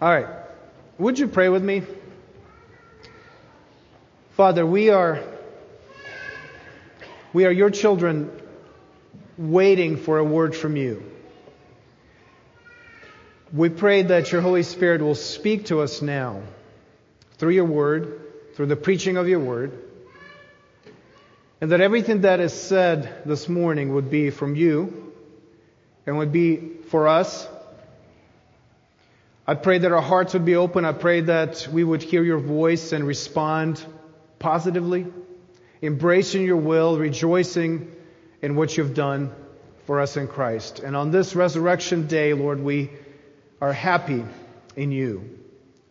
All right. Would you pray with me? Father, we are we are your children waiting for a word from you. We pray that your Holy Spirit will speak to us now through your word, through the preaching of your word, and that everything that is said this morning would be from you and would be for us. I pray that our hearts would be open. I pray that we would hear your voice and respond positively, embracing your will, rejoicing in what you've done for us in Christ. And on this resurrection day, Lord, we are happy in you.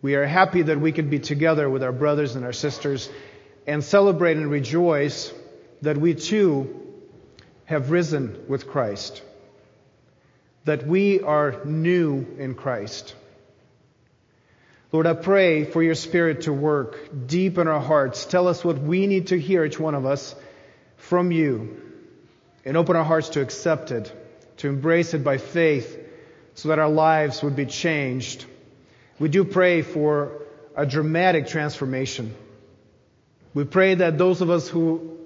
We are happy that we can be together with our brothers and our sisters and celebrate and rejoice that we too have risen with Christ, that we are new in Christ. Lord, I pray for your Spirit to work deep in our hearts. Tell us what we need to hear, each one of us, from you, and open our hearts to accept it, to embrace it by faith so that our lives would be changed. We do pray for a dramatic transformation. We pray that those of us who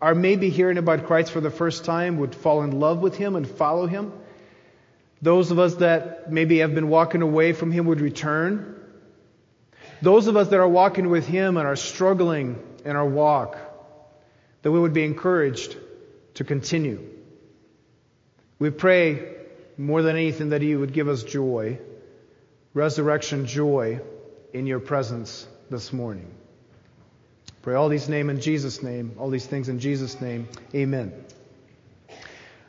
are maybe hearing about Christ for the first time would fall in love with Him and follow Him. Those of us that maybe have been walking away from Him would return. Those of us that are walking with Him and are struggling in our walk, that we would be encouraged to continue. We pray more than anything that you would give us joy, resurrection joy in your presence this morning. Pray all these name in Jesus' name, all these things in Jesus' name. Amen.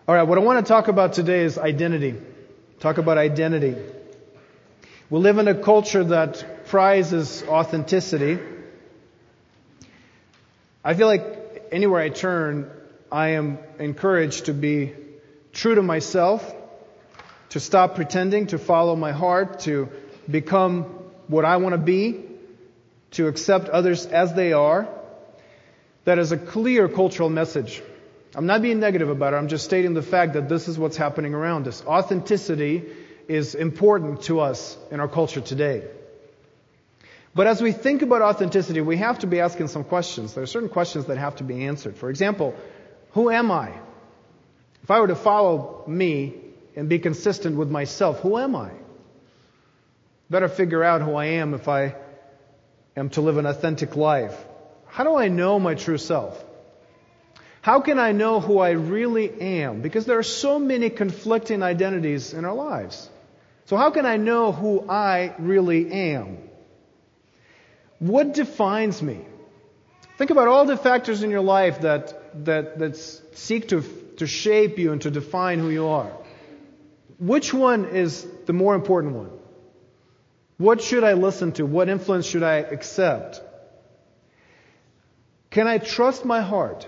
All right, what I want to talk about today is identity. Talk about identity. We live in a culture that prizes authenticity. I feel like anywhere I turn, I am encouraged to be true to myself to stop pretending, to follow my heart, to become what I want to be, to accept others as they are. That is a clear cultural message. I'm not being negative about it. I'm just stating the fact that this is what's happening around us. Authenticity is important to us in our culture today. But as we think about authenticity, we have to be asking some questions. There are certain questions that have to be answered. For example, who am I? If I were to follow me, and be consistent with myself. Who am I? Better figure out who I am if I am to live an authentic life. How do I know my true self? How can I know who I really am? Because there are so many conflicting identities in our lives. So how can I know who I really am? What defines me? Think about all the factors in your life that, that, that seek to, to shape you and to define who you are. Which one is the more important one? What should I listen to? What influence should I accept? Can I trust my heart?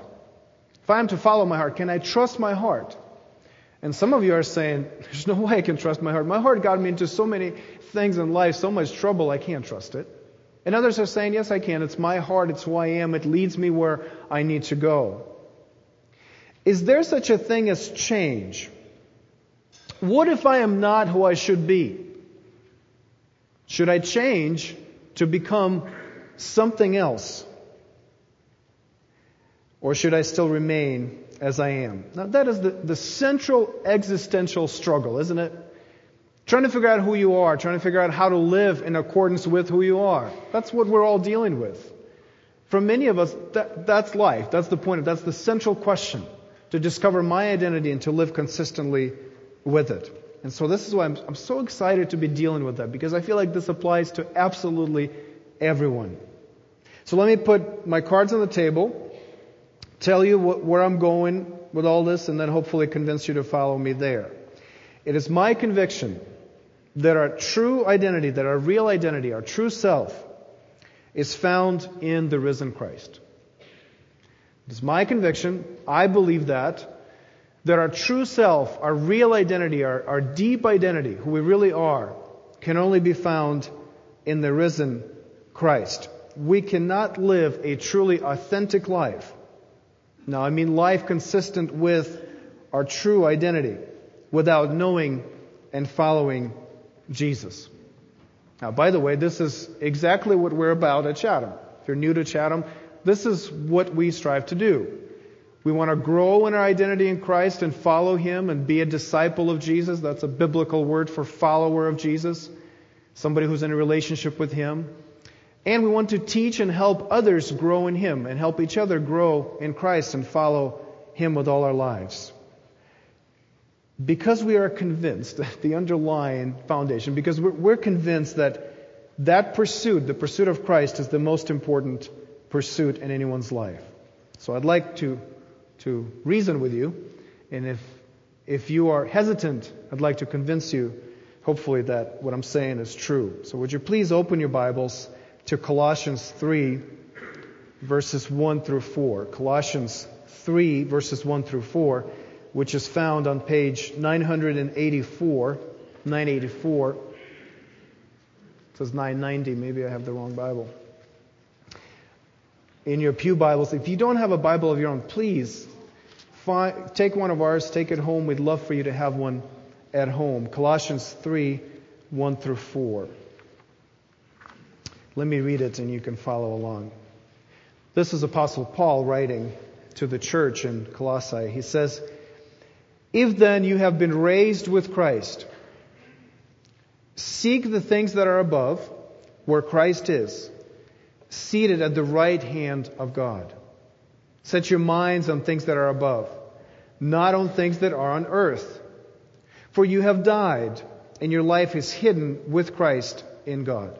If I am to follow my heart, can I trust my heart? And some of you are saying, there's no way I can trust my heart. My heart got me into so many things in life, so much trouble, I can't trust it. And others are saying, yes, I can. It's my heart. It's who I am. It leads me where I need to go. Is there such a thing as change? What if I am not who I should be? Should I change to become something else? Or should I still remain as I am? Now, that is the, the central existential struggle, isn't it? Trying to figure out who you are, trying to figure out how to live in accordance with who you are. That's what we're all dealing with. For many of us, that, that's life. That's the point. Of, that's the central question. To discover my identity and to live consistently with it. And so this is why I'm, I'm so excited to be dealing with that because I feel like this applies to absolutely everyone. So let me put my cards on the table, tell you what, where I'm going with all this, and then hopefully convince you to follow me there. It is my conviction that our true identity, that our real identity, our true self, is found in the risen Christ. It is my conviction, I believe that, that our true self, our real identity, our, our deep identity, who we really are, can only be found in the risen Christ. We cannot live a truly authentic life. Now, I mean life consistent with our true identity without knowing and following Jesus. Now, by the way, this is exactly what we're about at Chatham. If you're new to Chatham, this is what we strive to do. We want to grow in our identity in Christ and follow Him and be a disciple of Jesus. That's a biblical word for follower of Jesus, somebody who's in a relationship with Him. And we want to teach and help others grow in Him and help each other grow in Christ and follow Him with all our lives. Because we are convinced, that the underlying foundation, because we're, we're convinced that that pursuit, the pursuit of Christ, is the most important pursuit in anyone's life. So I'd like to, to reason with you, and if, if you are hesitant, I'd like to convince you, hopefully, that what I'm saying is true. So would you please open your Bibles to Colossians 3, verses 1 through 4. Colossians 3, verses 1 through 4, which is found on page 984. 984. It says 990. Maybe I have the wrong Bible. In your Pew Bibles, if you don't have a Bible of your own, please find, take one of ours, take it home. We'd love for you to have one at home. Colossians 3, 1 through 4. Let me read it and you can follow along. This is Apostle Paul writing to the church in Colossae. He says, If then you have been raised with Christ, seek the things that are above, where Christ is, seated at the right hand of God. Set your minds on things that are above, not on things that are on earth. For you have died, and your life is hidden with Christ in God.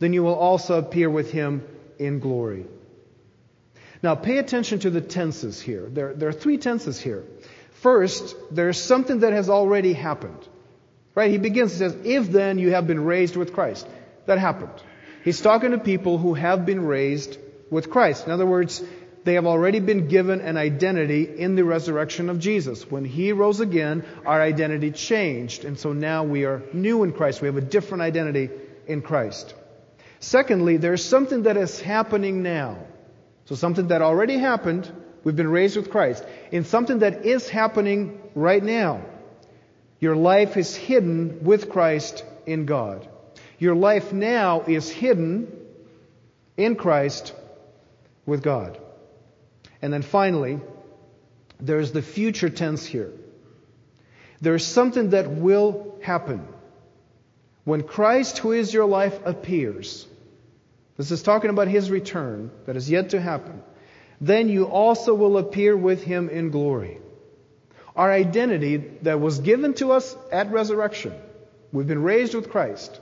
then you will also appear with him in glory. Now, pay attention to the tenses here. There, there are three tenses here. First, there's something that has already happened. Right? He begins, he says, If then you have been raised with Christ. That happened. He's talking to people who have been raised with Christ. In other words, they have already been given an identity in the resurrection of Jesus. When He rose again, our identity changed. And so now we are new in Christ. We have a different identity in Christ. Secondly, there's something that is happening now. So something that already happened, we've been raised with Christ. In something that is happening right now. Your life is hidden with Christ in God. Your life now is hidden in Christ with God. And then finally, there's the future tense here. There's something that will happen. When Christ, who is your life, appears, this is talking about his return that is yet to happen. Then you also will appear with him in glory. Our identity that was given to us at resurrection, we've been raised with Christ,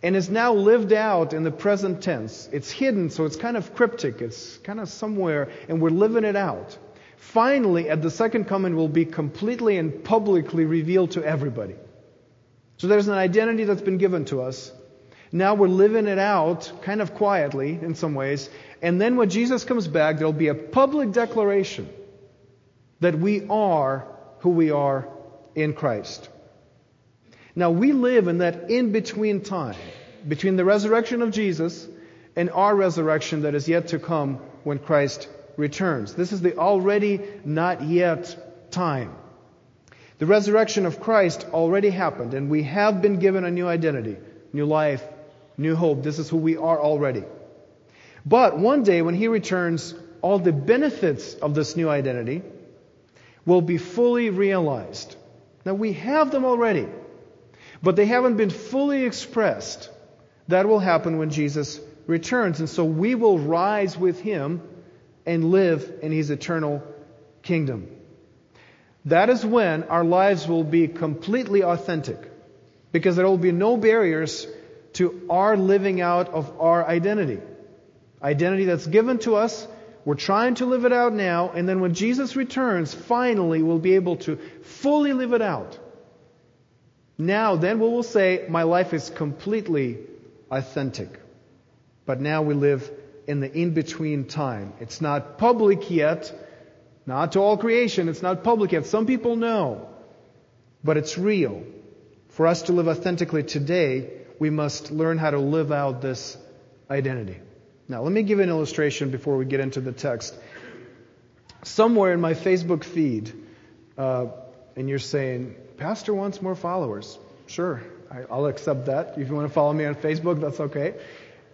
and is now lived out in the present tense. It's hidden, so it's kind of cryptic. It's kind of somewhere, and we're living it out. Finally, at the second coming, will be completely and publicly revealed to everybody. So there's an identity that's been given to us now we're living it out kind of quietly in some ways. And then when Jesus comes back, there'll be a public declaration that we are who we are in Christ. Now we live in that in between time, between the resurrection of Jesus and our resurrection that is yet to come when Christ returns. This is the already not yet time. The resurrection of Christ already happened, and we have been given a new identity, new life, new hope. This is who we are already. But one day when he returns, all the benefits of this new identity will be fully realized. Now we have them already, but they haven't been fully expressed. That will happen when Jesus returns. And so we will rise with him and live in his eternal kingdom. That is when our lives will be completely authentic because there will be no barriers to our living out of our identity. Identity that's given to us. We're trying to live it out now, and then when Jesus returns, finally we'll be able to fully live it out. Now, then we will say, my life is completely authentic. But now we live in the in-between time. It's not public yet, not to all creation, it's not public yet. Some people know, but it's real. For us to live authentically today, we must learn how to live out this identity. Now, let me give an illustration before we get into the text. Somewhere in my Facebook feed, uh, and you're saying, Pastor wants more followers. Sure, I, will accept that. If you want to follow me on Facebook, that's okay.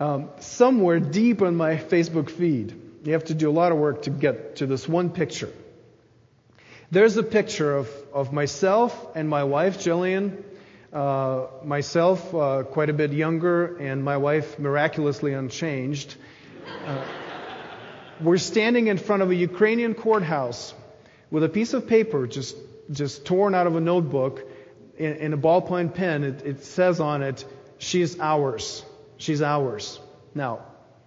Um, somewhere deep in my Facebook feed, you have to do a lot of work to get to this one picture. There's a picture of, of myself and my wife, Jillian, uh, myself, uh, quite a bit younger, and my wife, miraculously unchanged. Uh, we're standing in front of a Ukrainian courthouse with a piece of paper just, just torn out of a notebook in, a ballpoint pen. It, it says on it, She's ours. She's ours. Now,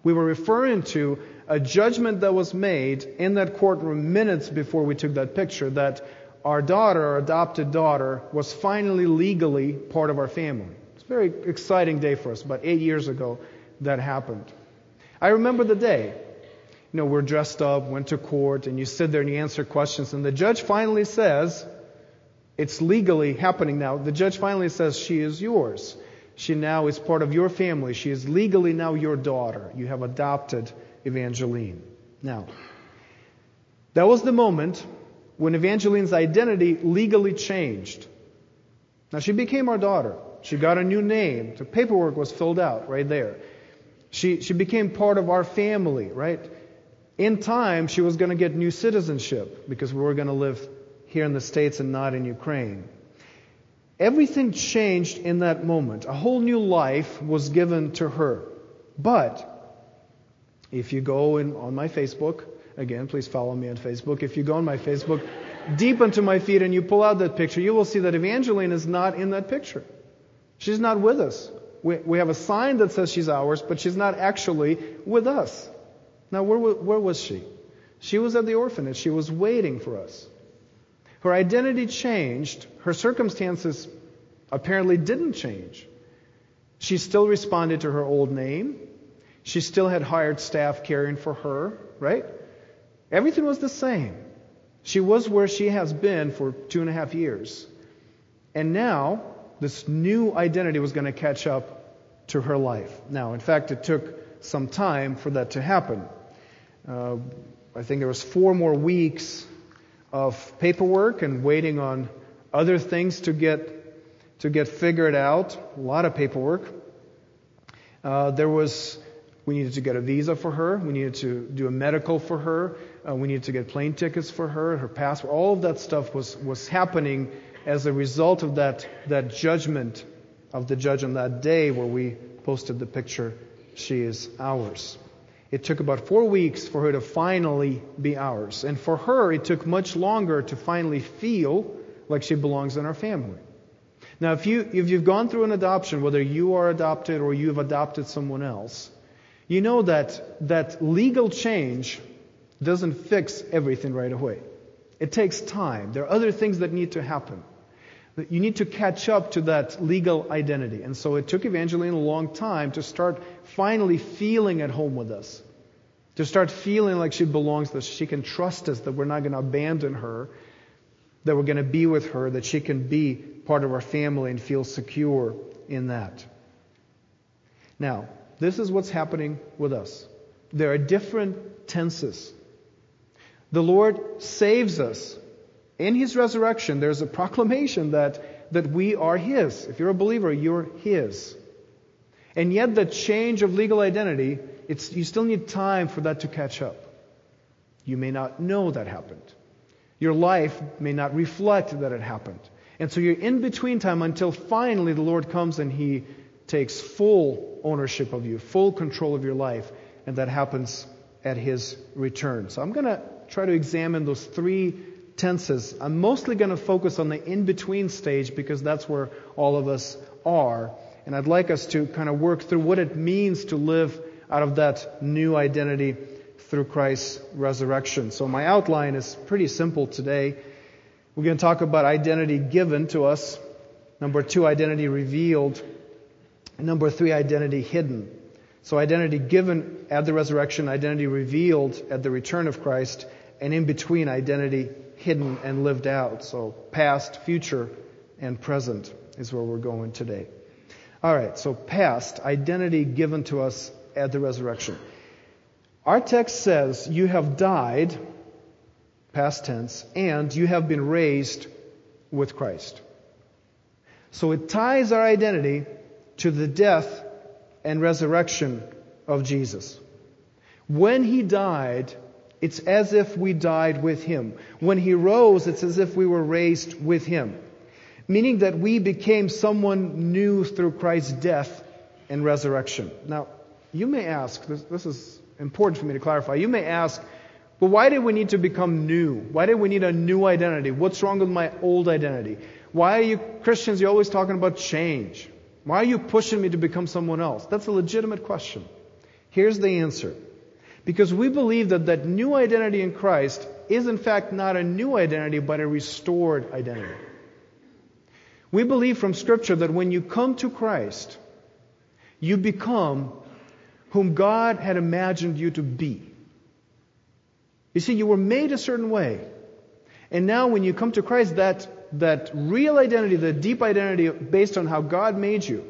we were referring to a judgment that was made in that courtroom minutes before we took that picture that our daughter, our adopted daughter, was finally legally part of our family. It's a very exciting day for us. About eight years ago, that happened. I remember the day. You know, we're dressed up, went to court, and you sit there and you answer questions, and the judge finally says, it's legally happening now. The judge finally says, she is yours. She now is part of your family. She is legally now your daughter. You have adopted Evangeline. Now, that was the moment when Evangeline's identity legally changed. Now, she became our daughter. She got a new name. The paperwork was filled out right there. She, she became part of our family, right? In time, she was going to get new citizenship because we were going to live here in the States and not in Ukraine. Everything changed in that moment. A whole new life was given to her. But if you go in, on my Facebook, Again, please follow me on Facebook. If you go on my Facebook, deep into my feed, and you pull out that picture, you will see that Evangeline is not in that picture. She's not with us. We, we have a sign that says she's ours, but she's not actually with us. Now, where, where was she? She was at the orphanage. She was waiting for us. Her identity changed. Her circumstances apparently didn't change. She still responded to her old name. She still had hired staff caring for her, right? Everything was the same. She was where she has been for two and a half years. And now, this new identity was going to catch up to her life. Now, in fact, it took some time for that to happen. Uh, I think there was four more weeks of paperwork and waiting on other things to get to get figured out. A lot of paperwork. Uh, there was we needed to get a visa for her. We needed to do a medical for her. Uh, we needed to get plane tickets for her, her passport. All of that stuff was, was happening as a result of that, that judgment of the judge on that day where we posted the picture, she is ours. It took about four weeks for her to finally be ours. And for her, it took much longer to finally feel like she belongs in our family. Now, if, you, if you've gone through an adoption, whether you are adopted or you've adopted someone else, you know that, that legal change doesn't fix everything right away. It takes time. There are other things that need to happen. You need to catch up to that legal identity. And so it took Evangeline a long time to start finally feeling at home with us. To start feeling like she belongs us. She can trust us that we're not going to abandon her, that we're going to be with her, that she can be part of our family and feel secure in that. Now, this is what's happening with us. There are different tenses. The Lord saves us. In His resurrection, there's a proclamation that, that we are His. If you're a believer, you're His. And yet, the change of legal identity, it's, you still need time for that to catch up. You may not know that happened. Your life may not reflect that it happened. And so you're in between time until finally the Lord comes and He takes full ownership of you, full control of your life, and that happens at his return. So I'm going to try to examine those three tenses. I'm mostly going to focus on the in between stage because that's where all of us are. And I'd like us to kind of work through what it means to live out of that new identity through Christ's resurrection. So my outline is pretty simple today. We're going to talk about identity given to us Number two, identity revealed. Number three, identity hidden. So identity given at the resurrection, identity revealed at the return of Christ, and in between, identity hidden and lived out. So past, future, and present is where we're going today. All right, so past, identity given to us at the resurrection. Our text says, You have died, past tense, and you have been raised with Christ. So it ties our identity to the death and resurrection of Jesus. When he died, it's as if we died with him. When he rose, it's as if we were raised with him. Meaning that we became someone new through Christ's death and resurrection. Now, you may ask, this, this is important for me to clarify. You may ask, but why did we need to become new? Why did we need a new identity? What's wrong with my old identity? Why are you Christians, you're always talking about change? Why are you pushing me to become someone else? That's a legitimate question. Here's the answer. Because we believe that that new identity in Christ is in fact not a new identity, but a restored identity. We believe from Scripture that when you come to Christ, you become whom God had imagined you to be. You see, you were made a certain way. And now when you come to Christ, that that real identity, the deep identity based on how God made you,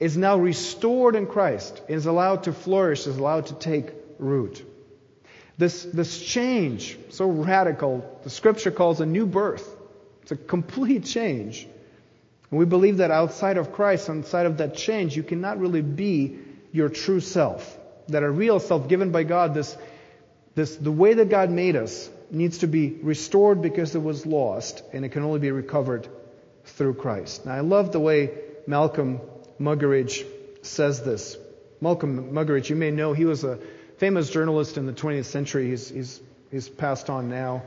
is now restored in Christ, is allowed to flourish, is allowed to take root. This, this change, so radical, the scripture calls a new birth. It's a complete change. And we believe that outside of Christ, outside of that change, you cannot really be your true self. That a real self given by God, this, this, the way that God made us, needs to be restored because it was lost, and it can only be recovered through Christ. Now, I love the way Malcolm Muggeridge says this. Malcolm Muggeridge, you may know, he was a famous journalist in the 20th century. He's, he's, he's passed on now.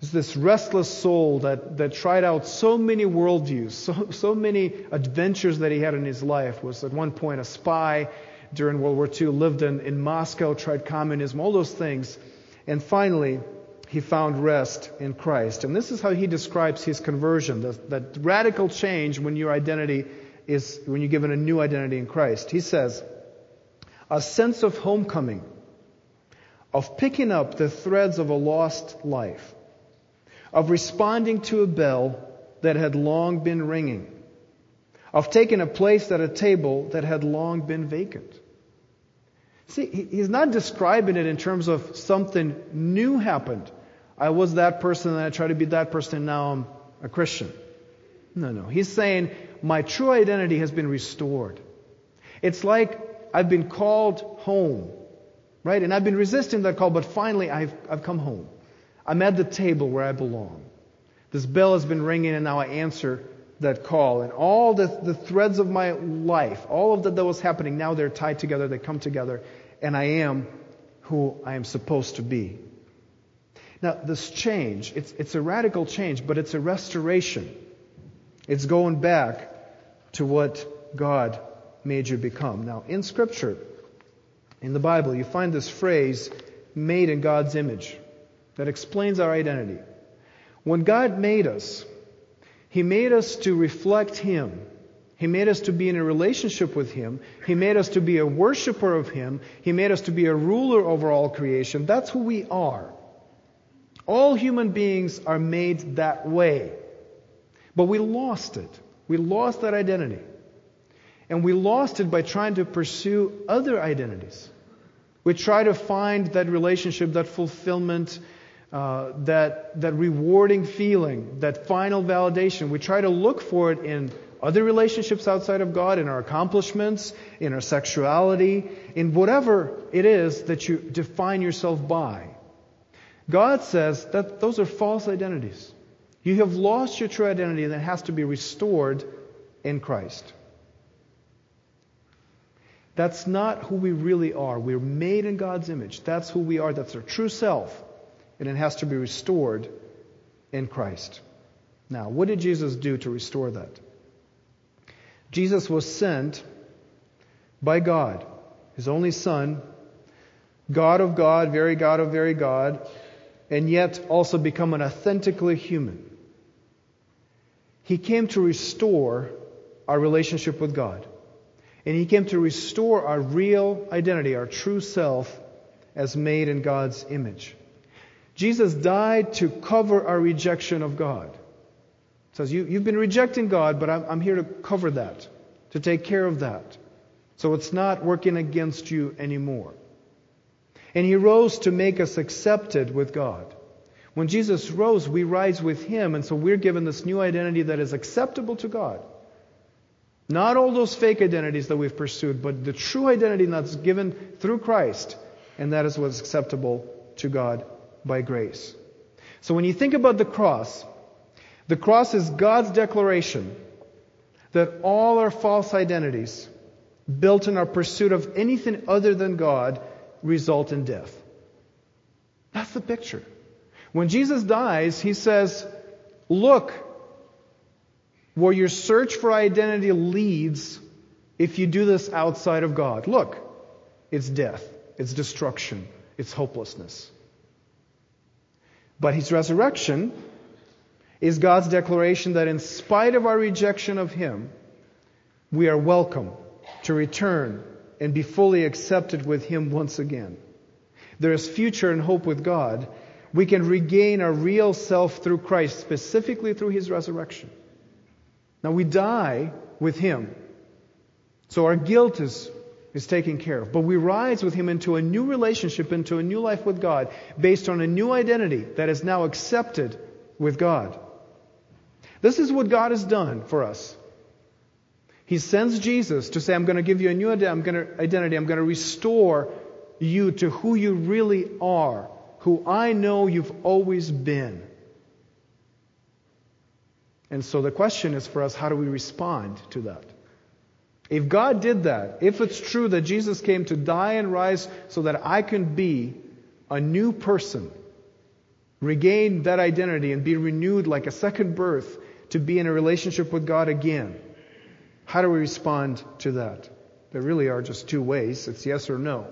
He's this restless soul that, that tried out so many worldviews, so, so many adventures that he had in his life. Was at one point a spy during World War II, lived in, in Moscow, tried communism, all those things. And finally, he found rest in Christ. And this is how he describes his conversion, that, that radical change when your identity is, when you're given a new identity in Christ. He says, a sense of homecoming, of picking up the threads of a lost life, of responding to a bell that had long been ringing, of taking a place at a table that had long been vacant. See, he's not describing it in terms of something new happened. I was that person and I try to be that person and now I'm a Christian. No, no. He's saying my true identity has been restored. It's like I've been called home, right? And I've been resisting that call, but finally I've, I've come home. I'm at the table where I belong. This bell has been ringing and now I answer that call. And all the, the threads of my life, all of that that was happening, now they're tied together, they come together, and I am who I am supposed to be. Now, this change, it's, it's a radical change, but it's a restoration. It's going back to what God made you become. Now, in Scripture, in the Bible, you find this phrase, made in God's image, that explains our identity. When God made us, He made us to reflect Him. He made us to be in a relationship with Him. He made us to be a worshiper of Him. He made us to be a ruler over all creation. That's who we are. All human beings are made that way. But we lost it. We lost that identity. And we lost it by trying to pursue other identities. We try to find that relationship, that fulfillment, uh, that, that rewarding feeling, that final validation. We try to look for it in other relationships outside of God, in our accomplishments, in our sexuality, in whatever it is that you define yourself by. God says that those are false identities. You have lost your true identity and it has to be restored in Christ. That's not who we really are. We're made in God's image. That's who we are. That's our true self. And it has to be restored in Christ. Now, what did Jesus do to restore that? Jesus was sent by God, his only Son, God of God, very God of very God, and yet also become an authentically human. He came to restore our relationship with God. And He came to restore our real identity, our true self, as made in God's image. Jesus died to cover our rejection of God. Says, you, have been rejecting God, but I'm, I'm here to cover that, to take care of that. So it's not working against you anymore. And He rose to make us accepted with God. When Jesus rose, we rise with Him, and so we're given this new identity that is acceptable to God. Not all those fake identities that we've pursued, but the true identity that's given through Christ, and that is what's acceptable to God by grace. So when you think about the cross, the cross is God's declaration that all our false identities, built in our pursuit of anything other than God, result in death. That's the picture. When Jesus dies, he says, Look, where your search for identity leads if you do this outside of God. Look, it's death, it's destruction, it's hopelessness. But his resurrection is God's declaration that in spite of our rejection of him, we are welcome to return and be fully accepted with him once again. There is future and hope with God. We can regain our real self through Christ, specifically through his resurrection. Now we die with him. So our guilt is, is taken care of. But we rise with him into a new relationship, into a new life with God, based on a new identity that is now accepted with God. This is what God has done for us. He sends Jesus to say, I'm going to give you a new identity. I'm going to restore you to who you really are, who I know you've always been. And so the question is for us, how do we respond to that? If God did that, if it's true that Jesus came to die and rise so that I can be a new person, regain that identity and be renewed like a second birth to be in a relationship with God again, how do we respond to that? There really are just two ways. It's yes or no.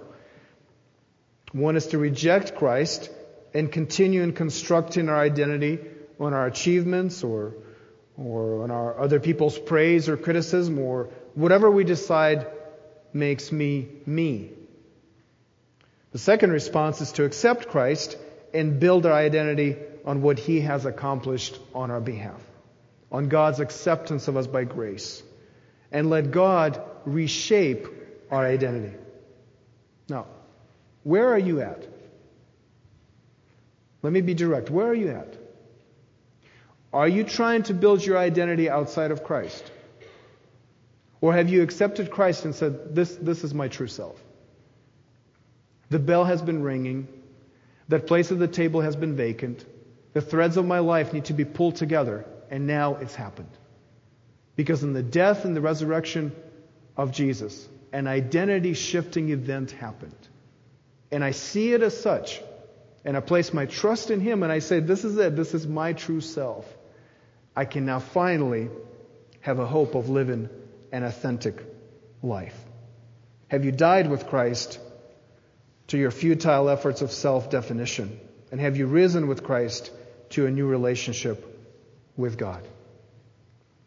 One is to reject Christ and continue in constructing our identity on our achievements or or on our other people's praise or criticism or whatever we decide makes me me. The second response is to accept Christ and build our identity on what he has accomplished on our behalf, on God's acceptance of us by grace, and let God reshape our identity. Now, where are you at? Let me be direct. Where are you at? Are you trying to build your identity outside of Christ? Or have you accepted Christ and said, This, this is my true self? The bell has been ringing. That place at the table has been vacant. The threads of my life need to be pulled together. And now it's happened. Because in the death and the resurrection of Jesus, an identity shifting event happened. And I see it as such. And I place my trust in Him and I say, This is it. This is my true self. I can now finally have a hope of living an authentic life. Have you died with Christ to your futile efforts of self definition? And have you risen with Christ to a new relationship with God?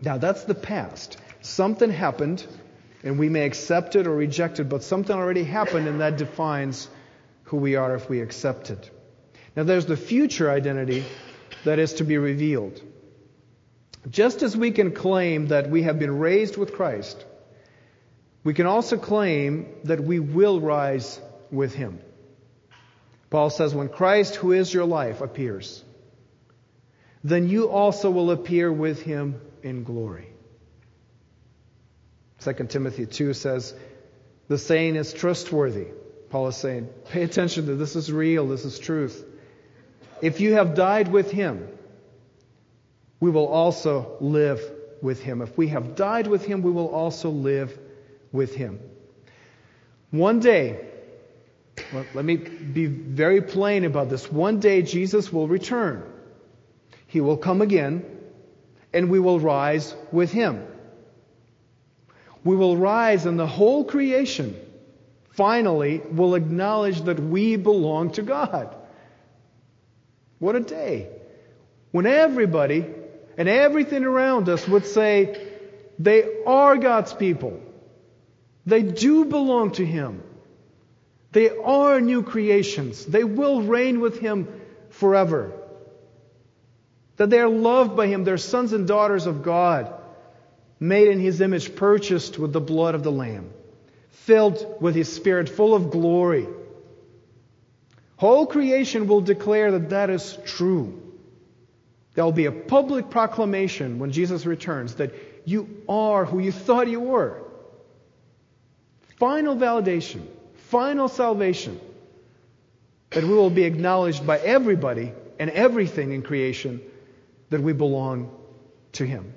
Now, that's the past. Something happened, and we may accept it or reject it, but something already happened, and that defines who we are if we accept it. Now, there's the future identity that is to be revealed. Just as we can claim that we have been raised with Christ, we can also claim that we will rise with Him. Paul says, when Christ, who is your life, appears, then you also will appear with Him in glory. 2 Timothy 2 says, the saying is trustworthy. Paul is saying, pay attention to this is real, this is truth. If you have died with Him, we will also live with him. If we have died with him, we will also live with him. One day, let me be very plain about this. One day Jesus will return. He will come again, and we will rise with him. We will rise, and the whole creation finally will acknowledge that we belong to God. What a day! When everybody and everything around us would say they are God's people. They do belong to Him. They are new creations. They will reign with Him forever. That they are loved by Him. They're sons and daughters of God, made in His image, purchased with the blood of the Lamb, filled with His Spirit, full of glory. Whole creation will declare that that is true. There will be a public proclamation when Jesus returns that you are who you thought you were. Final validation final salvation that we will be acknowledged by everybody and everything in creation that we belong to Him.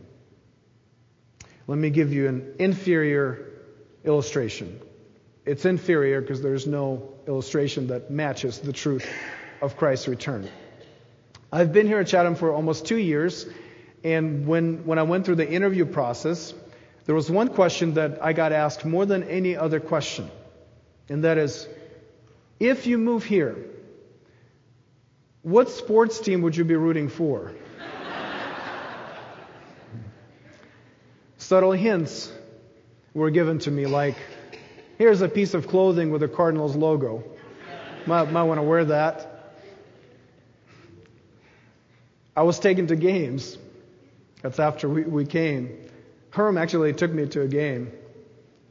Let me give you an inferior illustration. It's inferior because there's no illustration that matches the truth of Christ's return. I've been here at Chatham for almost two years, and when, when I went through the interview process, there was one question that I got asked more than any other question and that is if you move here, what sports team would you be rooting for? Subtle hints were given to me, like, here's a piece of clothing with a Cardinals logo. Might, might want to wear that. I was taken to games. That's after we, we came. Herm actually took me to a game,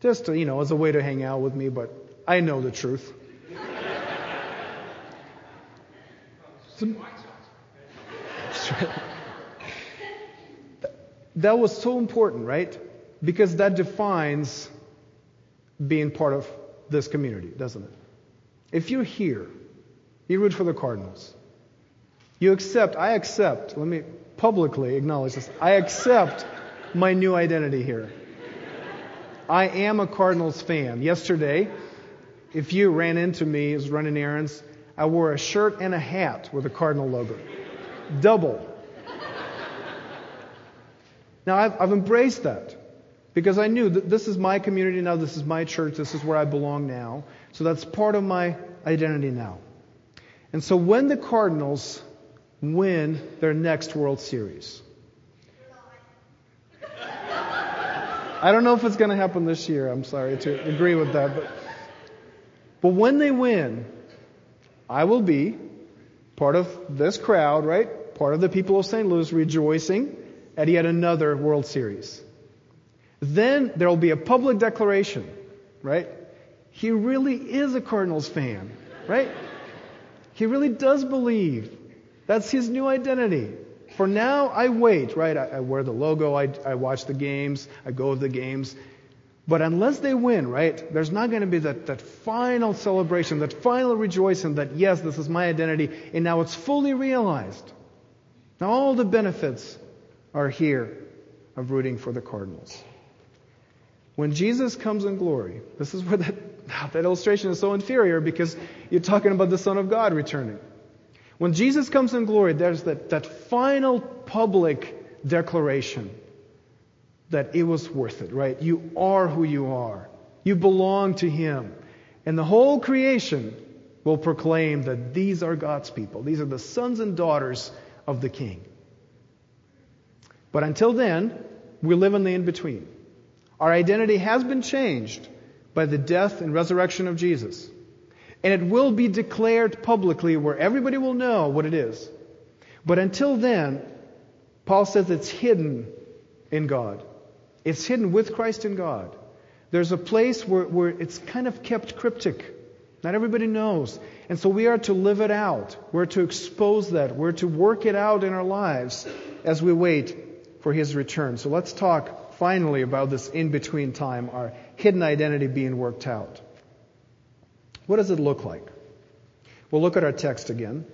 just to, you know, as a way to hang out with me, but I know the truth. that was so important, right? Because that defines being part of this community, doesn't it? If you're here, you root for the Cardinals. You accept, I accept, let me publicly acknowledge this. I accept my new identity here. I am a Cardinals fan. Yesterday, if you ran into me as running errands, I wore a shirt and a hat with a Cardinal logo. Double. Now, I've, I've embraced that because I knew that this is my community now, this is my church, this is where I belong now. So that's part of my identity now. And so when the Cardinals win their next World Series, I don't know if it's going to happen this year. I'm sorry to agree with that, but but when they win, I will be part of this crowd, right? Part of the people of St. Louis rejoicing at yet another World Series. Then there will be a public declaration, right? He really is a Cardinals fan, right? He really does believe. That's his new identity. For now, I wait, right? I, I wear the logo, I, I watch the games, I go to the games. But unless they win, right, there's not going to be that, that final celebration, that final rejoicing that, yes, this is my identity, and now it's fully realized. Now all the benefits are here of rooting for the Cardinals. When Jesus comes in glory, this is where that, that illustration is so inferior because you're talking about the Son of God returning. When Jesus comes in glory, there's that, that final public declaration that it was worth it, right? You are who you are. You belong to Him. And the whole creation will proclaim that these are God's people. These are the sons and daughters of the King. But until then, we live in the in between. Our identity has been changed by the death and resurrection of Jesus. And it will be declared publicly where everybody will know what it is. But until then, Paul says it's hidden in God. It's hidden with Christ in God. There's a place where, where it's kind of kept cryptic. Not everybody knows. And so we are to live it out. We're to expose that. We're to work it out in our lives as we wait for His return. So let's talk finally about this in between time, our hidden identity being worked out. What does it look like? We'll look at our text again.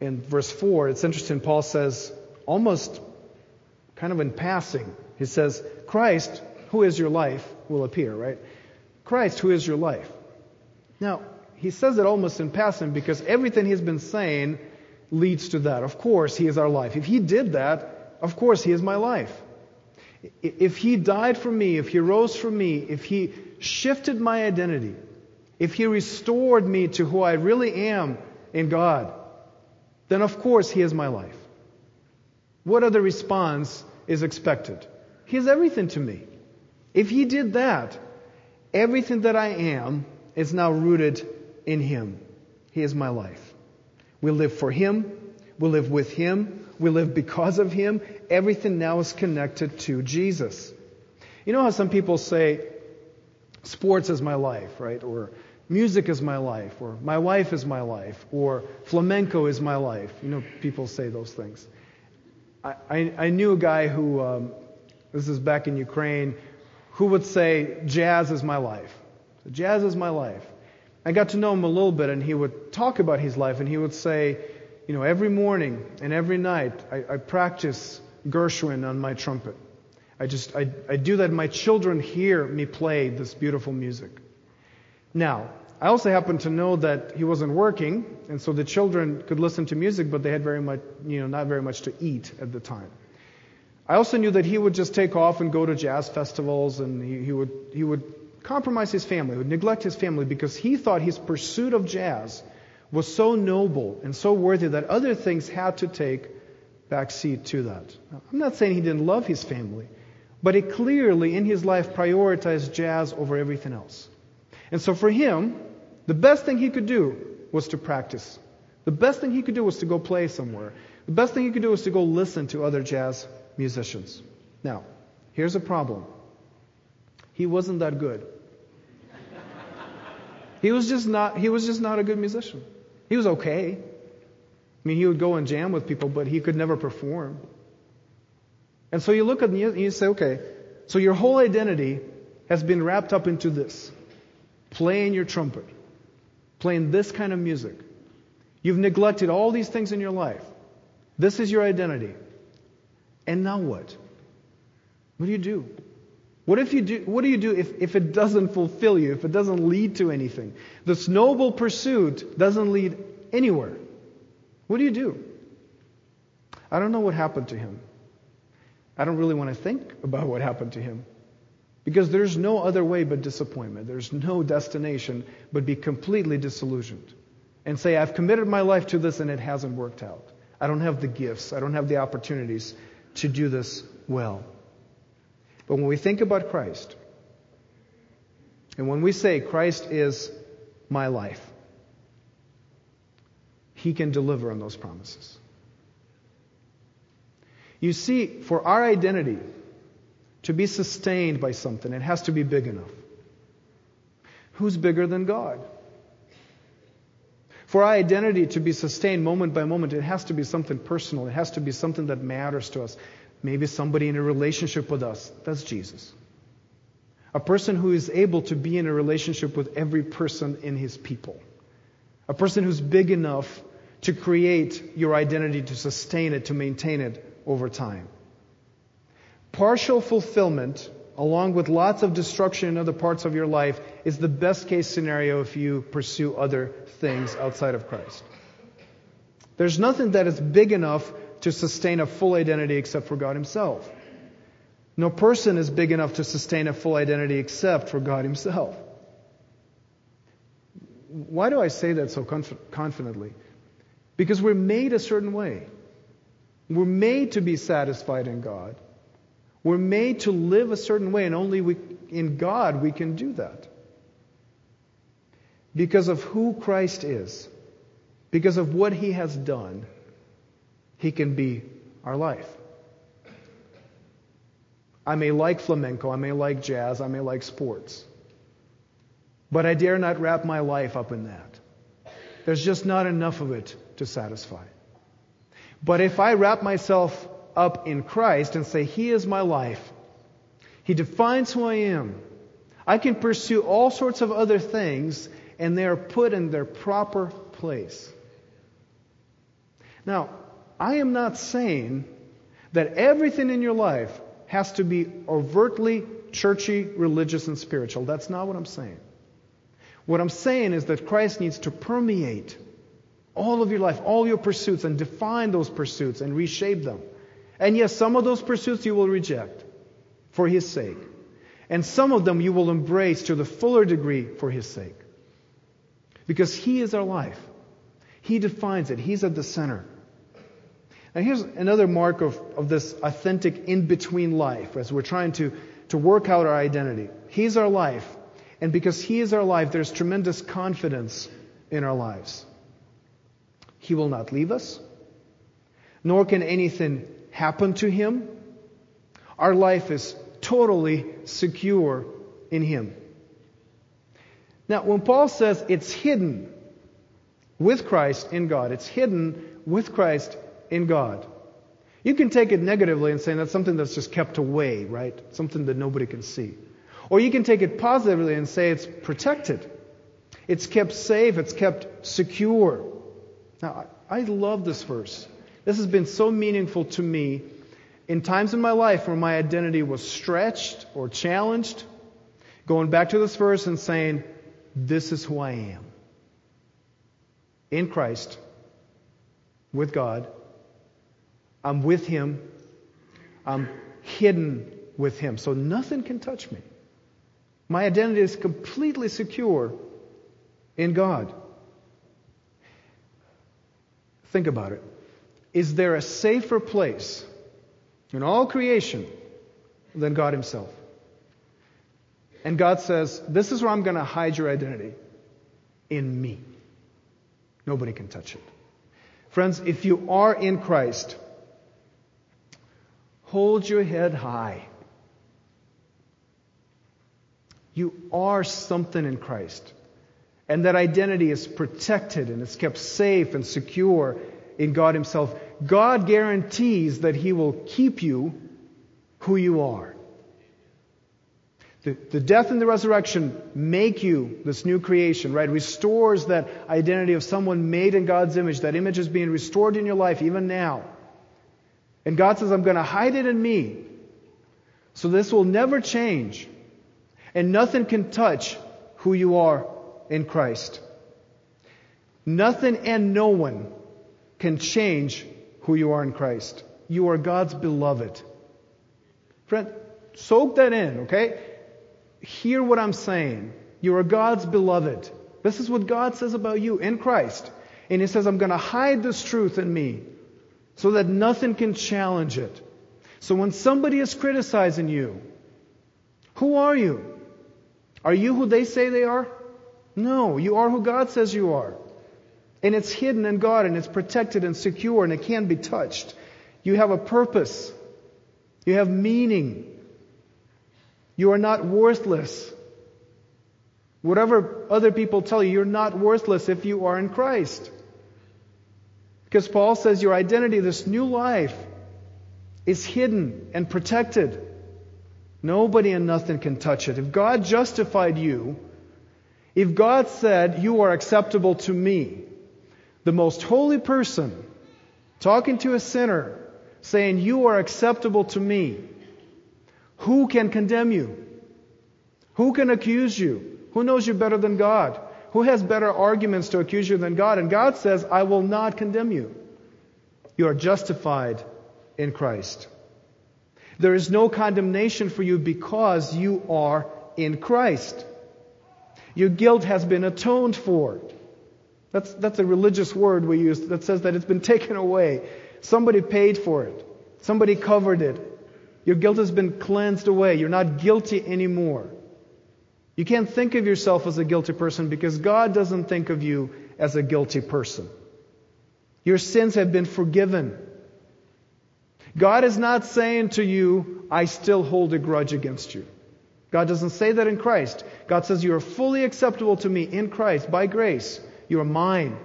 In verse 4, it's interesting, Paul says, almost kind of in passing. He says, Christ, who is your life, will appear, right? Christ, who is your life. Now, he says it almost in passing because everything he's been saying leads to that. Of course, he is our life. If he did that, of course, he is my life. If he died for me, if he rose for me, if he shifted my identity, if he restored me to who I really am in God, then of course he is my life. What other response is expected? He is everything to me. If He did that, everything that I am is now rooted in Him. He is my life. We live for Him. We live with Him. We live because of Him. Everything now is connected to Jesus. You know how some people say, sports is my life, right? Or music is my life, or my wife is my life, or flamenco is my life. You know, people say those things. I, I, I knew a guy who, um, this is back in Ukraine, who would say, jazz is my life. Jazz is my life. I got to know him a little bit, and he would talk about his life, and he would say, you know, every morning and every night I, I practice Gershwin on my trumpet. I just, I, I do that. My children hear me play this beautiful music. Now, I also happen to know that he wasn't working, and so the children could listen to music, but they had very much, you know, not very much to eat at the time. I also knew that he would just take off and go to jazz festivals, and he, he would he would compromise his family, would neglect his family, because he thought his pursuit of jazz was so noble and so worthy that other things had to take backseat to that. Now, I'm not saying he didn't love his family, but he clearly in his life prioritized jazz over everything else. And so for him, the best thing he could do was to practice. The best thing he could do was to go play somewhere. The best thing he could do was to go listen to other jazz musicians. Now, here's a problem. He wasn't that good. he was just not he was just not a good musician. He was okay. I mean, he would go and jam with people, but he could never perform. And so you look at and you say, okay, so your whole identity has been wrapped up into this playing your trumpet, playing this kind of music. You've neglected all these things in your life. This is your identity. And now what? What do you do? What if you do what do you do if, if it doesn't fulfill you, if it doesn't lead to anything? This noble pursuit doesn't lead anywhere. What do you do? I don't know what happened to him. I don't really want to think about what happened to him. Because there's no other way but disappointment. There's no destination but be completely disillusioned and say, I've committed my life to this and it hasn't worked out. I don't have the gifts. I don't have the opportunities to do this well. But when we think about Christ, and when we say Christ is my life, He can deliver on those promises. You see, for our identity, to be sustained by something, it has to be big enough. Who's bigger than God? For our identity to be sustained moment by moment, it has to be something personal. It has to be something that matters to us. Maybe somebody in a relationship with us. That's Jesus. A person who is able to be in a relationship with every person in his people. A person who's big enough to create your identity, to sustain it, to maintain it over time. Partial fulfillment, along with lots of destruction in other parts of your life, is the best case scenario if you pursue other things outside of Christ. There's nothing that is big enough to sustain a full identity except for God Himself. No person is big enough to sustain a full identity except for God Himself. Why do I say that so conf- confidently? Because we're made a certain way. We're made to be satisfied in God. We're made to live a certain way, and only we, in God we can do that. Because of who Christ is, because of what He has done, He can be our life. I may like flamenco, I may like jazz, I may like sports, but I dare not wrap my life up in that. There's just not enough of it to satisfy. But if I wrap myself up in Christ and say, He is my life. He defines who I am. I can pursue all sorts of other things and they are put in their proper place. Now, I am not saying that everything in your life has to be overtly churchy, religious, and spiritual. That's not what I'm saying. What I'm saying is that Christ needs to permeate all of your life, all your pursuits, and define those pursuits and reshape them. And yes, some of those pursuits you will reject for His sake. And some of them you will embrace to the fuller degree for His sake. Because He is our life. He defines it. He's at the center. And here's another mark of, of this authentic in between life as we're trying to, to work out our identity. He's our life. And because He is our life, there's tremendous confidence in our lives. He will not leave us, nor can anything happen to Him. Our life is totally secure in Him. Now, when Paul says it's hidden with Christ in God, it's hidden with Christ in God. You can take it negatively and say that's something that's just kept away, right? Something that nobody can see. Or you can take it positively and say it's protected. It's kept safe. It's kept secure. Now, I love this verse. This has been so meaningful to me in times in my life where my identity was stretched or challenged. Going back to this verse and saying, This is who I am. In Christ, with God, I'm with Him. I'm hidden with Him. So nothing can touch me. My identity is completely secure in God. Think about it. Is there a safer place in all creation than God Himself? And God says, This is where I'm going to hide your identity in me. Nobody can touch it. Friends, if you are in Christ, Hold your head high. You are something in Christ. And that identity is protected and it's kept safe and secure in God Himself. God guarantees that He will keep you who you are. The, the death and the resurrection make you this new creation, right? Restores that identity of someone made in God's image. That image is being restored in your life even now. And God says, I'm going to hide it in me. So this will never change. And nothing can touch who you are in Christ. Nothing and no one can change who you are in Christ. You are God's beloved. Friend, soak that in, okay? Hear what I'm saying. You are God's beloved. This is what God says about you in Christ. And He says, I'm going to hide this truth in me so that nothing can challenge it. So when somebody is criticizing you, who are you? Are you who they say they are? No, you are who God says you are. And it's hidden in God and it's protected and secure and it can't be touched. You have a purpose. You have meaning. You are not worthless. Whatever other people tell you, you're not worthless if you are in Christ. Because Paul says your identity, this new life, is hidden and protected. Nobody and nothing can touch it. If God justified you, if God said, You are acceptable to me, the most holy person, talking to a sinner, saying, You are acceptable to me, who can condemn you? Who can accuse you? Who knows you better than God? Who has better arguments to accuse you than God? And God says, I will not condemn you. You are justified in Christ. There is no condemnation for you because you are in Christ. Your guilt has been atoned for. That's, that's a religious word we use that says that it's been taken away. Somebody paid for it. Somebody covered it. Your guilt has been cleansed away. You're not guilty anymore. You can't think of yourself as a guilty person because God doesn't think of you as a guilty person. Your sins have been forgiven. God is not saying to you, I still hold a grudge against you. God doesn't say that in Christ. God says you are fully acceptable to me in Christ by grace. You are mine,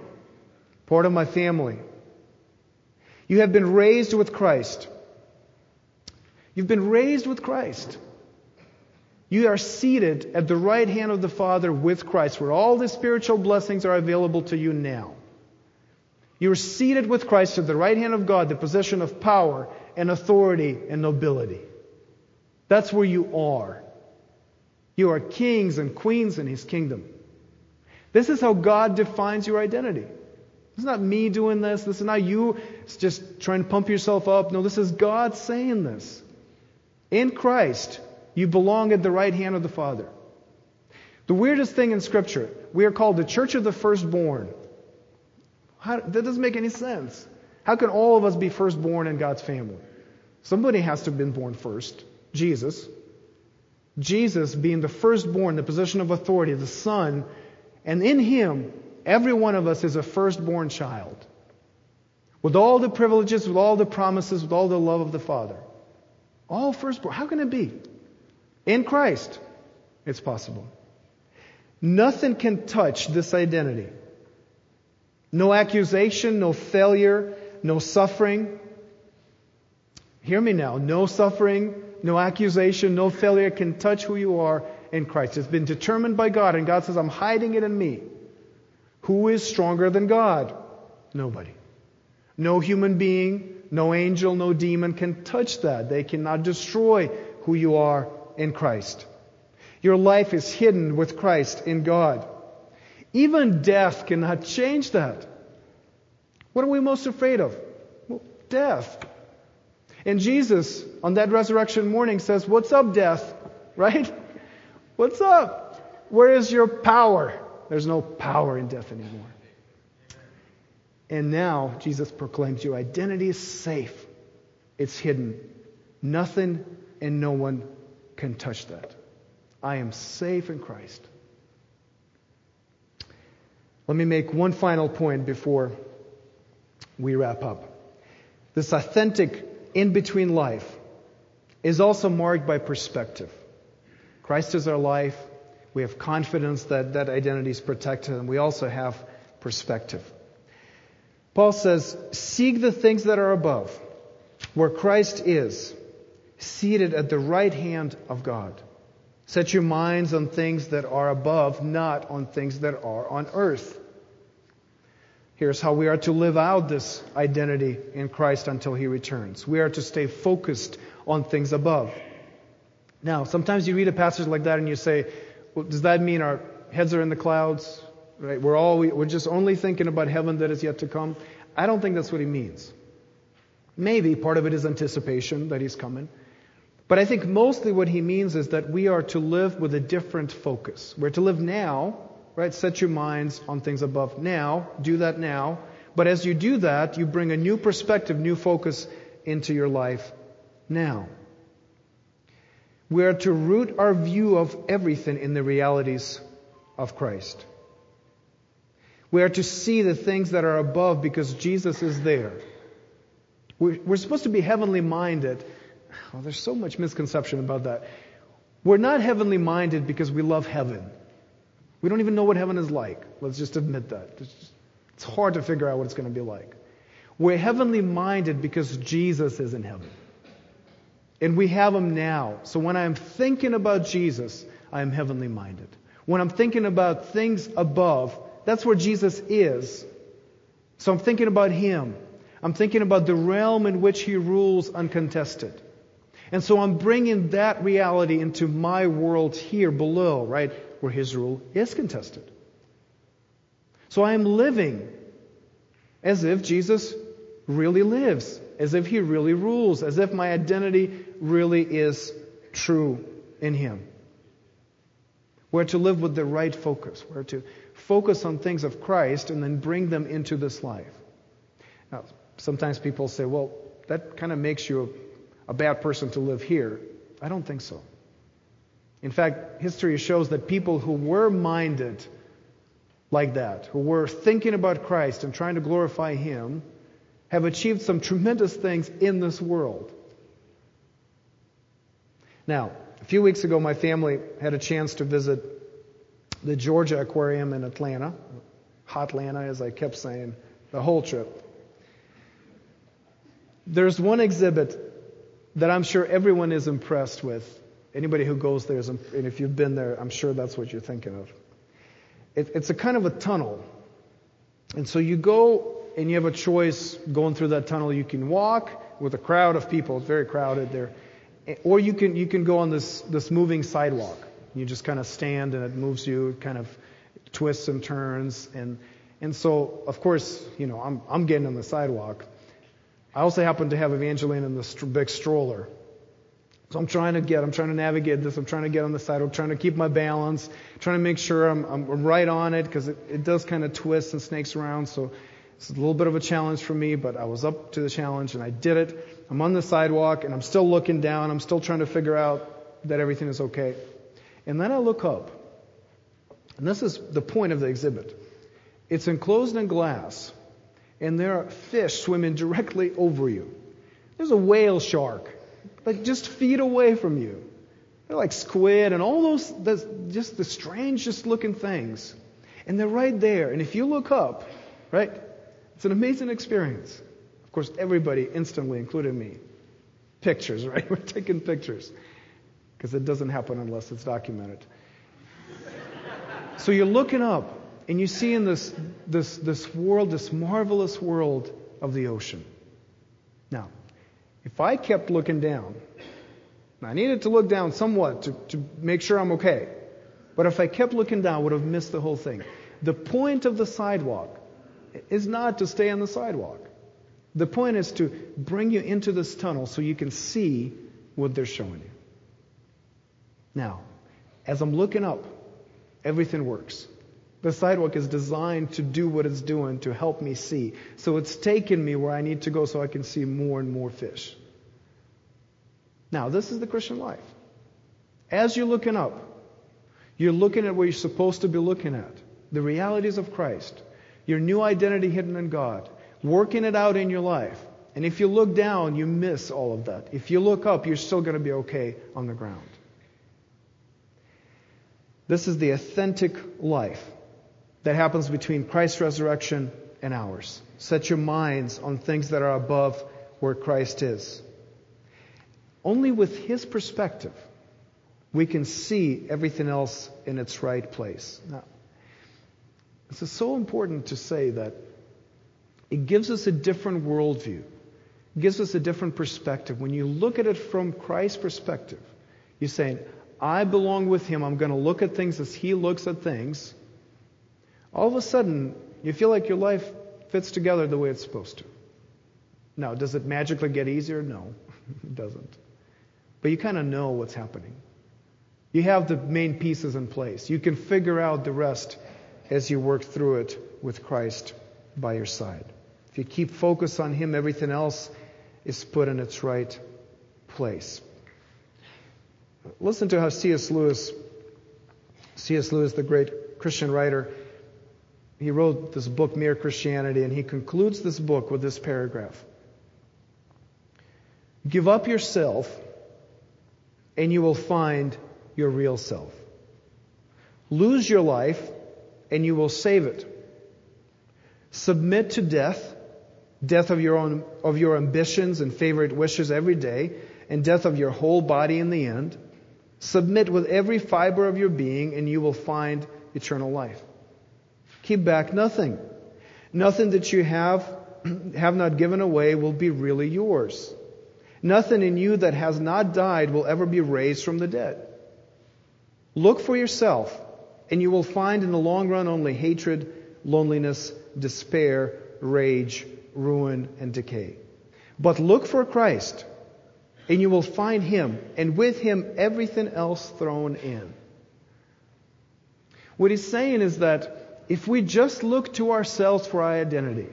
part of my family. You have been raised with Christ. You've been raised with Christ. You are seated at the right hand of the Father with Christ, where all the spiritual blessings are available to you now. You are seated with Christ at the right hand of God, the position of power and authority and nobility. That's where you are. You are kings and queens in His kingdom. This is how God defines your identity. Is not me doing this. This is not you it's just trying to pump yourself up. No, this is God saying this. In Christ, you belong at the right hand of the Father. The weirdest thing in Scripture, we are called the church of the firstborn. How, that doesn't make any sense. How can all of us be firstborn in God's family? Somebody has to have been born first. Jesus. Jesus being the firstborn, the position of authority, the Son, and in Him, every one of us is a firstborn child. With all the privileges, with all the promises, with all the love of the Father. All firstborn. How can it be? In Christ, it's possible. Nothing can touch this identity. No accusation, no failure, no suffering. Hear me now. No suffering, no accusation, no failure can touch who you are in Christ. It's been determined by God, and God says, I'm hiding it in me. Who is stronger than God? Nobody. No human being, no angel, no demon can touch that. They cannot destroy who you are in Christ. Your life is hidden with Christ in God. Even death cannot change that. What are we most afraid of? Well, death. And Jesus, on that resurrection morning, says, What's up, death? Right? What's up? Where is your power? There's no power in death anymore. And now, Jesus proclaims your identity is safe. It's hidden. Nothing and no one can touch that. I am safe in Christ. Let me make one final point before we wrap up. This authentic in between life is also marked by perspective. Christ is our life. We have confidence that that identity is protected, and we also have perspective. Paul says, Seek the things that are above, where Christ is, seated at the right hand of God. Set your minds on things that are above, not on things that are on earth. Here's how we are to live out this identity in Christ until He returns. We are to stay focused on things above. Now, sometimes you read a passage like that and you say, well, does that mean our heads are in the clouds? Right? We're all, we're just only thinking about heaven that is yet to come. I don't think that's what he means. Maybe part of it is anticipation that he's coming. But I think mostly what he means is that we are to live with a different focus. We're to live now right? Set your minds on things above now. Do that now. But as you do that, you bring a new perspective, new focus into your life now. We are to root our view of everything in the realities of Christ. We are to see the things that are above because Jesus is there. We're, supposed to be heavenly minded. Oh, there's so much misconception about that. We're not heavenly minded because we love heaven. We don't even know what heaven is like. Let's just admit that. It's, just, it's hard to figure out what it's going to be like. We're heavenly minded because Jesus is in heaven. And we have him now. So when I'm thinking about Jesus, I am heavenly minded. When I'm thinking about things above, that's where Jesus is. So I'm thinking about him. I'm thinking about the realm in which he rules uncontested. And so I'm bringing that reality into my world here below, right? Where his rule is contested. So I am living as if Jesus really lives, as if he really rules, as if my identity really is true in him. We're to live with the right focus. We're to focus on things of Christ and then bring them into this life. Now, sometimes people say, well, that kind of makes you a, a bad person to live here. I don't think so. In fact, history shows that people who were minded like that, who were thinking about Christ and trying to glorify Him, have achieved some tremendous things in this world. Now, a few weeks ago, my family had a chance to visit the Georgia Aquarium in Atlanta. Hot Atlanta, as I kept saying, the whole trip. There's one exhibit that I'm sure everyone is impressed with Anybody who goes there, is, and if you've been there, I'm sure that's what you're thinking of. It, it's a kind of a tunnel. And so you go and you have a choice going through that tunnel. You can walk with a crowd of people. It's very crowded there. Or you can, you can go on this, this moving sidewalk. You just kind of stand and it moves you, it kind of twists and turns. And, and so, of course, you know, I'm, I'm getting on the sidewalk. I also happen to have Evangeline in this big stroller. So I'm trying to get, I'm trying to navigate this. I'm trying to get on the side. I'm trying to keep my balance, trying to make sure I'm, I'm right on it because it, it does kind of twist and snakes around. So It's a little bit of a challenge for me, but I was up to the challenge and I did it. I'm on the sidewalk and I'm still looking down. I'm still trying to figure out that everything is okay. And then I look up. And this is the point of the exhibit. It's enclosed in glass, and there are fish swimming directly over you. There's a whale shark, like just feet away from you. They're like squid and all those, just the strangest looking things. And they're right there. And if you look up, right, it's an amazing experience. Of course, everybody instantly, including me, pictures, right? We're taking pictures because it doesn't happen unless it's documented. so you're looking up and you see in this, this, this world, this marvelous world of the ocean. If I kept looking down, I needed to look down somewhat to, to make sure I'm okay. But if I kept looking down, I would have missed the whole thing. The point of the sidewalk is not to stay on the sidewalk. The point is to bring you into this tunnel so you can see what they're showing you. Now, as I'm looking up, everything works. The sidewalk is designed to do what it's doing to help me see. So it's taken me where I need to go so I can see more and more fish. Now, this is the Christian life. As you're looking up, you're looking at what you're supposed to be looking at the realities of Christ, your new identity hidden in God, working it out in your life. And if you look down, you miss all of that. If you look up, you're still going to be okay on the ground. This is the authentic life that happens between Christ's resurrection and ours. Set your minds on things that are above where Christ is. Only with His perspective we can see everything else in its right place. Now, this is so important to say that it gives us a different worldview. It gives us a different perspective. When you look at it from Christ's perspective, you're saying, I belong with Him. I'm going to look at things as He looks at things. All of a sudden, you feel like your life fits together the way it's supposed to. Now, does it magically get easier? No, it doesn't. But you kind of know what's happening. You have the main pieces in place. You can figure out the rest as you work through it with Christ by your side. If you keep focus on Him, everything else is put in its right place. Listen to how C.S. Lewis, C.S. Lewis, the great Christian writer, he wrote this book, Mere Christianity, and he concludes this book with this paragraph Give up yourself and you will find your real self. Lose your life and you will save it. Submit to death, death of your own, of your ambitions and favorite wishes every day, and death of your whole body in the end. Submit with every fiber of your being and you will find eternal life. Keep back nothing. Nothing that you have, have not given away will be really yours. Nothing in you that has not died will ever be raised from the dead. Look for yourself, and you will find in the long run only hatred, loneliness, despair, rage, ruin, and decay. But look for Christ, and you will find Him, and with Him everything else thrown in. What he's saying is that if we just look to ourselves for our identity,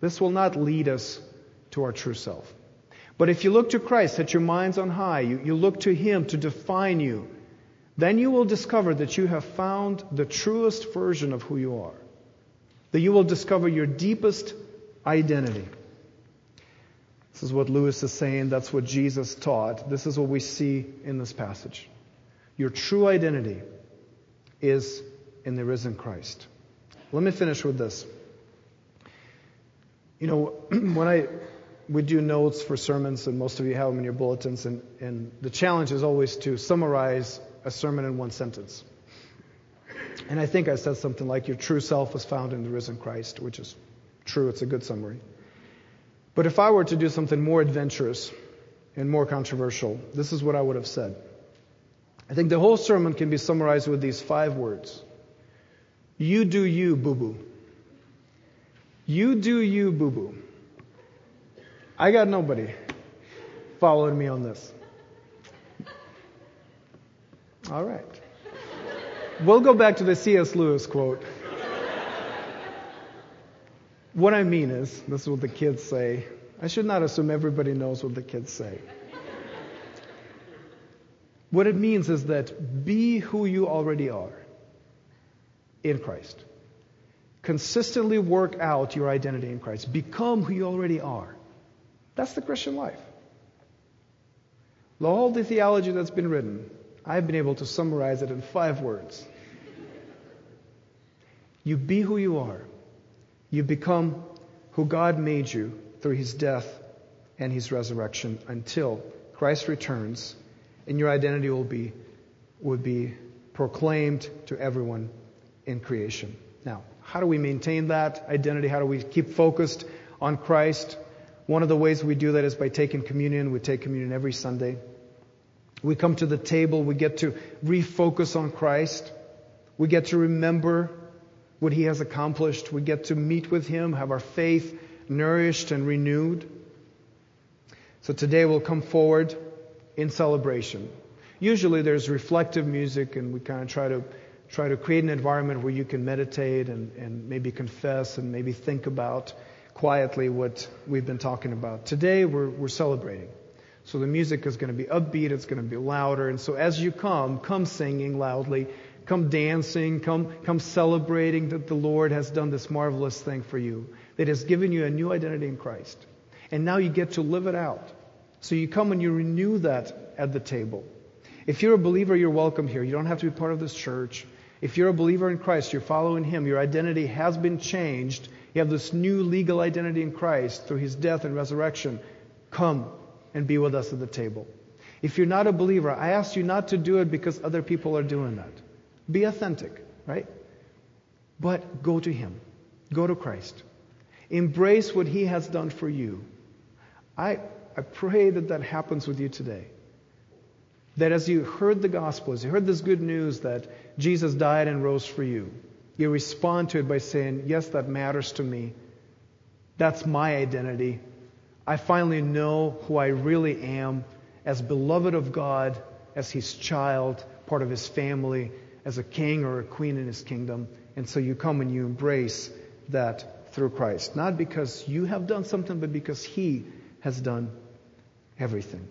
this will not lead us to our true self. But if you look to Christ, set your minds on high, you, you look to Him to define you, then you will discover that you have found the truest version of who you are. That you will discover your deepest identity. This is what Lewis is saying. That's what Jesus taught. This is what we see in this passage. Your true identity is in the risen Christ. Let me finish with this. You know, when I we do notes for sermons, and most of you have them in your bulletins. And, and the challenge is always to summarize a sermon in one sentence. And I think I said something like, Your true self is found in the risen Christ, which is true. It's a good summary. But if I were to do something more adventurous and more controversial, this is what I would have said. I think the whole sermon can be summarized with these five words You do you, boo boo. You do you, boo boo. I got nobody following me on this. All right. We'll go back to the C.S. Lewis quote. what I mean is, this is what the kids say. I should not assume everybody knows what the kids say. what it means is that be who you already are in Christ. Consistently work out your identity in Christ. Become who you already are. That's the Christian life. All the theology that's been written, I've been able to summarize it in five words. You be who you are. You become who God made you through his death and his resurrection until Christ returns and your identity will be, will be proclaimed to everyone in creation. Now, how do we maintain that identity? How do we keep focused on Christ? One of the ways we do that is by taking communion. We take communion every Sunday. We come to the table, we get to refocus on Christ. We get to remember what He has accomplished. We get to meet with Him, have our faith nourished and renewed. So today we'll come forward in celebration. Usually there's reflective music and we kind of try to try to create an environment where you can meditate and, and maybe confess and maybe think about quietly what we've been talking about. Today we're, we're celebrating. So the music is going to be upbeat, it's going to be louder. And so as you come, come singing loudly, come dancing, come, come celebrating that the Lord has done this marvelous thing for you, that has given you a new identity in Christ. And now you get to live it out. So you come and you renew that at the table. If you're a believer, you're welcome here. You don't have to be part of this church. If you're a believer in Christ, you're following Him, your identity has been changed. You have this new legal identity in Christ through His death and resurrection. Come and be with us at the table. If you're not a believer, I ask you not to do it because other people are doing that. Be authentic, right? But go to Him. Go to Christ. Embrace what He has done for you. I, I pray that that happens with you today. That as you heard the gospel, as you heard this good news that Jesus died and rose for you, you respond to it by saying, Yes, that matters to me. That's my identity. I finally know who I really am as beloved of God, as His child, part of His family, as a king or a queen in His kingdom. And so you come and you embrace that through Christ. Not because you have done something, but because He has done everything.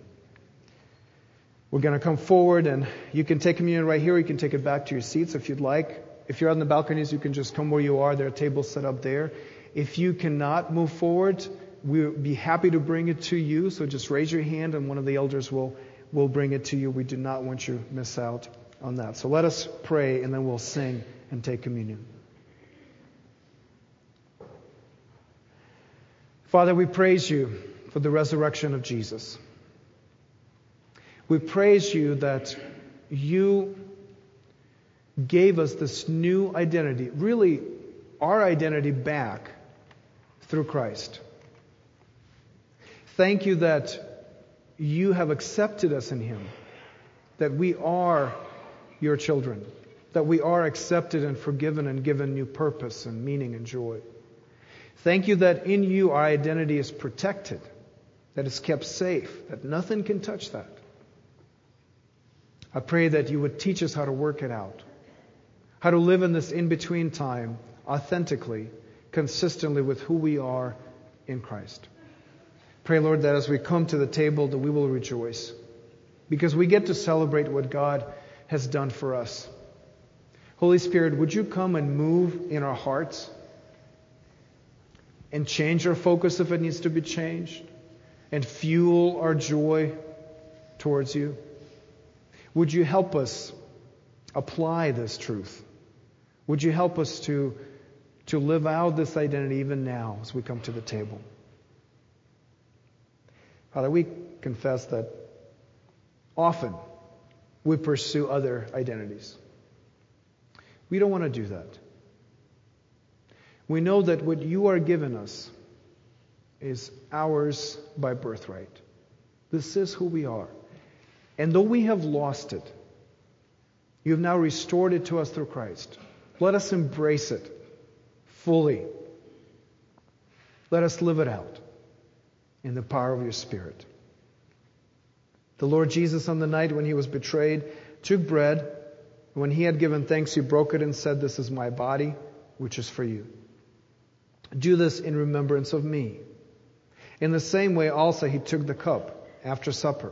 We're going to come forward and you can take communion right here. You can take it back to your seats if you'd like. If you're on the balconies, you can just come where you are. There are tables set up there. If you cannot move forward, we'll be happy to bring it to you. So just raise your hand and one of the elders will, will bring it to you. We do not want you to miss out on that. So let us pray and then we'll sing and take communion. Father, we praise you for the resurrection of Jesus. We praise you that you gave us this new identity, really our identity back through Christ. Thank you that you have accepted us in Him, that we are your children, that we are accepted and forgiven and given new purpose and meaning and joy. Thank you that in you our identity is protected, that it's kept safe, that nothing can touch that. I pray that you would teach us how to work it out, how to live in this in between time authentically, consistently with who we are in Christ. Pray, Lord, that as we come to the table, that we will rejoice because we get to celebrate what God has done for us. Holy Spirit, would you come and move in our hearts and change our focus if it needs to be changed and fuel our joy towards you? Would you help us apply this truth? Would you help us to, to live out this identity even now as we come to the table? Father, we confess that often we pursue other identities. We don't want to do that. We know that what you are given us is ours by birthright. This is who we are. And though we have lost it, you have now restored it to us through Christ. Let us embrace it fully. Let us live it out in the power of your Spirit. The Lord Jesus, on the night when he was betrayed, took bread. When he had given thanks, he broke it and said, This is my body, which is for you. Do this in remembrance of me. In the same way also he took the cup after supper,